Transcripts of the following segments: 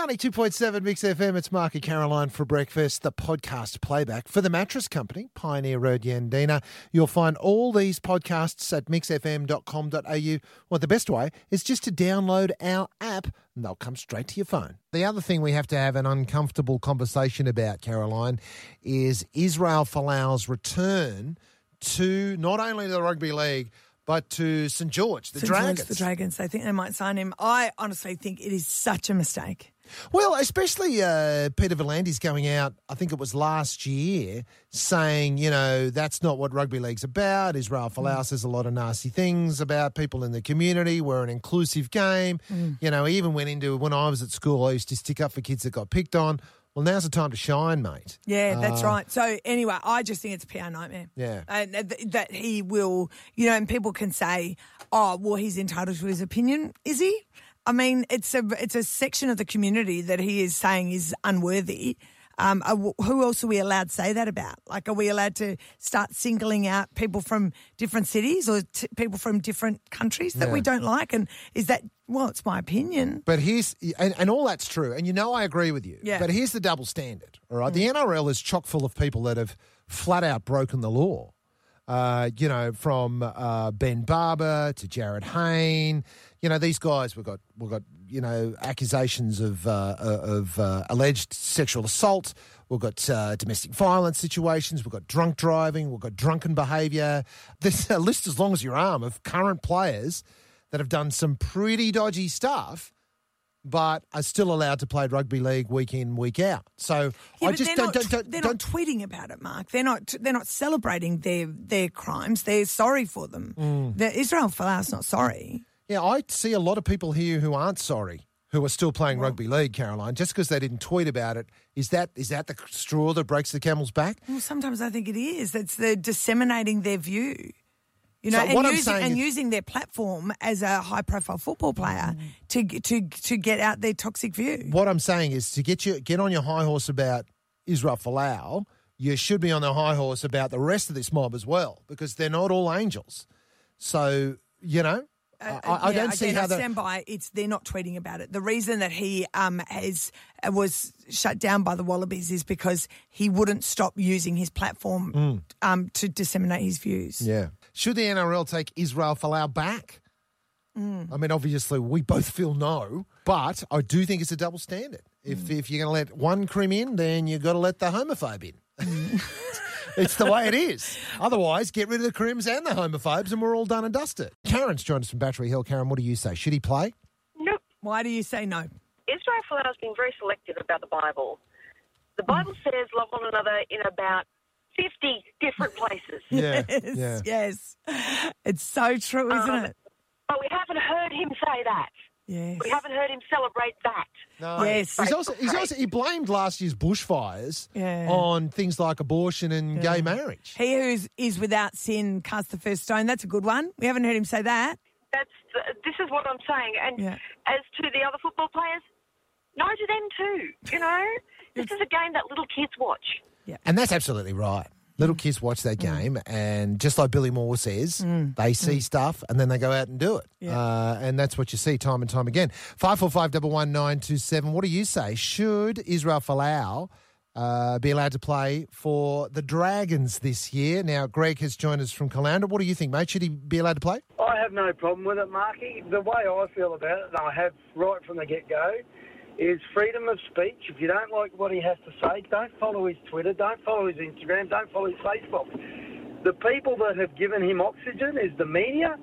92.7 Mix FM, it's Mark and Caroline for breakfast, the podcast playback for the mattress company, Pioneer Road Yandina. You'll find all these podcasts at mixfm.com.au. Well, the best way is just to download our app and they'll come straight to your phone. The other thing we have to have an uncomfortable conversation about, Caroline, is Israel Folau's return to not only the rugby league, but to St George, the St. Dragons. George, the Dragons. They think they might sign him. I honestly think it is such a mistake. Well, especially uh, Peter V'landys going out, I think it was last year, saying, you know, that's not what rugby league's about. Israel Folau says a lot of nasty things about people in the community. We're an inclusive game. You know, he even went into, when I was at school, I used to stick up for kids that got picked on. Well, now's the time to shine, mate. Yeah, Uh, that's right. So anyway, I just think it's a PR nightmare. Yeah. and th- that he will, you know, and people can say, "Oh, well, he's entitled to his opinion." Is he? I mean, it's a it's a section of the community that he is saying is unworthy. Um, who else are we allowed to say that about? Like, are we allowed to start singling out people from different cities or t- people from different countries that we don't like? And is that well? It's my opinion. But here's, and, and all that's true. And you know, I agree with you. Yeah. But here's the double standard, all right? The NRL is chock full of people that have flat out broken the law. Uh, you know, from uh, Ben Barba to Jarryd Hayne. You know, these guys, we've got, we've got, you know, accusations of, uh, of uh, alleged sexual assault. We've got uh, domestic violence situations. We've got drunk driving. We've got drunken behaviour. There's a list as long as your arm of current players that have done some pretty dodgy stuff but are still allowed to play rugby league week in, week out. So Yeah, I just don't, not, don't, don't, they're don't not tweeting about it, Mark. They're not. They're not celebrating their their crimes. They're sorry for them. Mm. The Israel Folau's not sorry. Yeah, I see a lot of people here who aren't sorry, who are still playing rugby league, Caroline, just because they didn't tweet about it. Is that is that the straw that breaks the camel's back? Well, sometimes I think it is. It's they're disseminating their view. You know, So and, using, and is- using their platform as a high profile football player to to to get out their toxic view. What I'm saying is to get you get on your high horse about Israel Folau, you should be on the high horse about the rest of this mob as well, because they're not all angels. So you know, I, I Uh, Yeah, don't see again, how I stand by. It's they're not tweeting about it. The reason that he um has uh, was shut down by the Wallabies is because he wouldn't stop using his platform um to disseminate his views. Mm. Yeah. Should the NRL take Israel Folau back? Mm. I mean, obviously, we both feel no, but I do think it's a double standard. If mm. if you're going to let one crim in, then you've got to let the homophobe in. it's the way it is. Otherwise, get rid of the crims and the homophobes, and we're all done and dusted. Karen's joined us from Battery Hill. Karen, what do you say? Should he play? Nope. Why do you say no? Israel Folau's been very selective about the Bible. The Bible says love one another in about 50 different places. Yeah, Yes, yeah. yes. It's so true, isn't Um, it? But we haven't heard him say that. Yes. We haven't heard him celebrate that. No. Yes. He's also, he's also he blamed last year's bushfires Yeah. on things like abortion and gay marriage. He who is, is without sin casts the first stone. That's a good one. We haven't heard him say that. That's the, this is what I'm saying. And Yeah. as to the other football players, no to them too. You know, this is a game that little kids watch. And that's absolutely right. Little kids watch that game, and just like Billy Moore says, they see stuff and then they go out and do it. Yeah. Uh, and that's what you see time and time again. Five four five double one nine two seven. What do you say? Should Israel Folau uh, be allowed to play for the Dragons this year? Now, Greg has joined us from Caloundra. What do you think, mate? Should he be allowed to play? I have no problem with it, Marky. The way I feel about it, and I have right from the get go, is freedom of speech. If you don't like what he has to say, don't follow his Twitter, don't follow his Instagram, don't follow his Facebook. The people that have given him oxygen is the media.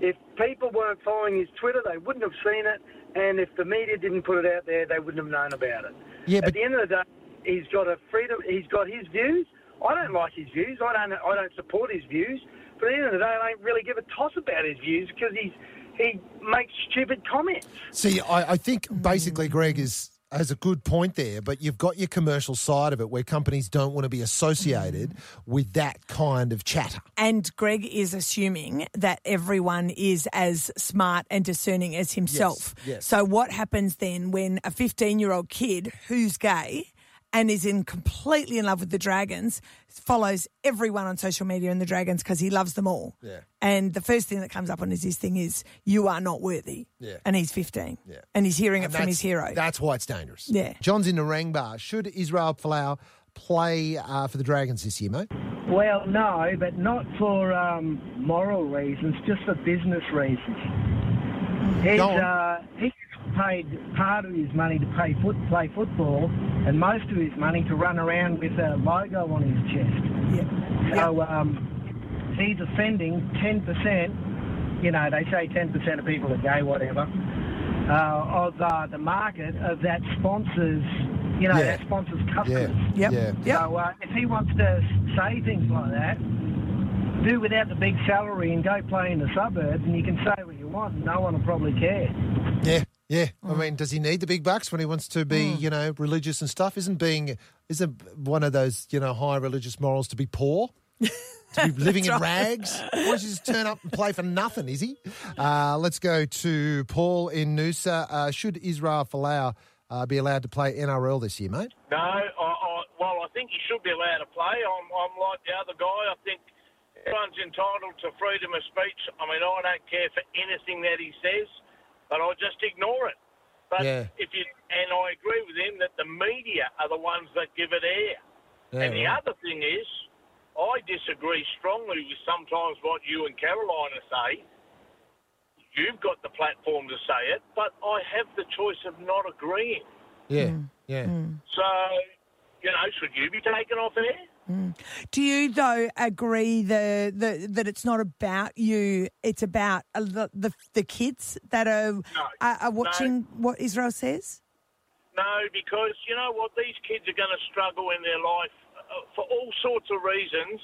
If people weren't following his Twitter, they wouldn't have seen it. And if the media didn't put it out there, they wouldn't have known about it. Yeah, but... At the end of the day, he's got a freedom. He's got his views. I don't like his views. I don't. I don't support his views. But at the end of the day, I don't really give a toss about his views because he's he makes stupid comments. See, I, I think basically Greg is has a good point there, but you've got your commercial side of it where companies don't want to be associated with that kind of chatter. And Greg is assuming that everyone is as smart and discerning as himself. yes. So, what happens then when a 15 year old kid who's gay and is in completely in love with the Dragons, follows everyone on social media and the Dragons because he loves them all. Yeah. And the first thing that comes up on his, his thing is, you are not worthy. Yeah. And he's 15. Yeah. And he's hearing And it from his hero. That's why it's dangerous. Yeah. John's in Narangba. Should Israel Folau play uh, for the Dragons this year, mate? Well, no, but not for um, moral reasons, just for business reasons. He's, Go on. uh, he's paid part of his money to pay foot, play football and most of his money to run around with a logo on his chest. yeah. So um, he's offending 10%, you know, they say 10% of people are gay, whatever, uh, of uh, the market of that sponsors, you know, Yeah. that sponsors Yeah. customers. Yep. Yeah. Yep. So uh, if he wants to say things like that, do without the big salary and go play in the suburbs, and you can say what you want, and no one will probably care. Yeah. Yeah. I mean, does he need the big bucks when he wants to be, you know, religious and stuff? Isn't being, isn't one of those, you know, high religious morals to be poor? to be living in rags? Why don't you just turn up and play for nothing, is he? Uh, let's go to Paul in Noosa. Uh, should Israel Folau uh, be allowed to play NRL this year, mate? No, I, I, well, I think he should be allowed to play. I'm, I'm like the other guy. I think everyone's entitled to freedom of speech. I mean, I don't care for anything that he says, but I just ignore it. But Yeah. if you and I agree with him that the media are the ones that give it air. Yeah, and the right. other thing is, I disagree strongly with sometimes what you and Carolina say. You've got the platform to say it, but I have the choice of not agreeing. Yeah. Mm. Yeah. So, you know, should you be taken off air? Do you though agree the, the that it's not about you? It's about uh, the the, the kids that are are, are watching what Israel says. No, because you know what? These kids are going to struggle in their life uh, for all sorts of reasons,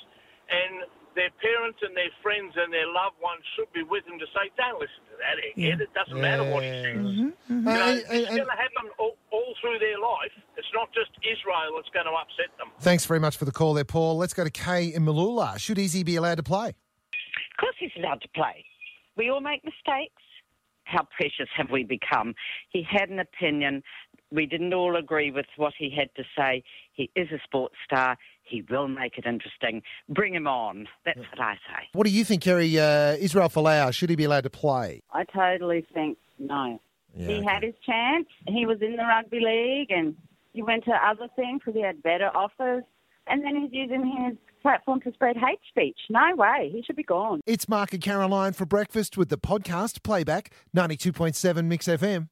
and their parents and their friends and their loved ones should be with them to say, "Don't listen to that egghead. It doesn't matter what he says." Uh, You know, and- it's and- going to happen all, all through their life. It's not just Israel that's going to upset them. Thanks very much for the call there, Paul. Let's go to Kay in Mooloolah. Should Izzy be allowed to play? Of course, he's allowed to play. We all make mistakes. How precious have we become? He had an opinion. We didn't all agree with what he had to say. He is a sports star. He will make it interesting. Bring him on. That's what I say. What do you think, Kerry? Uh, Israel Folau, should he be allowed to play? I totally think no. Yeah, he okay. had his chance. He was in the rugby league and he went to other things because he had better offers. And then he's using his platform to spread hate speech. No way. He should be gone. It's Mark and Caroline for breakfast with the podcast playback 92.7 Mix FM.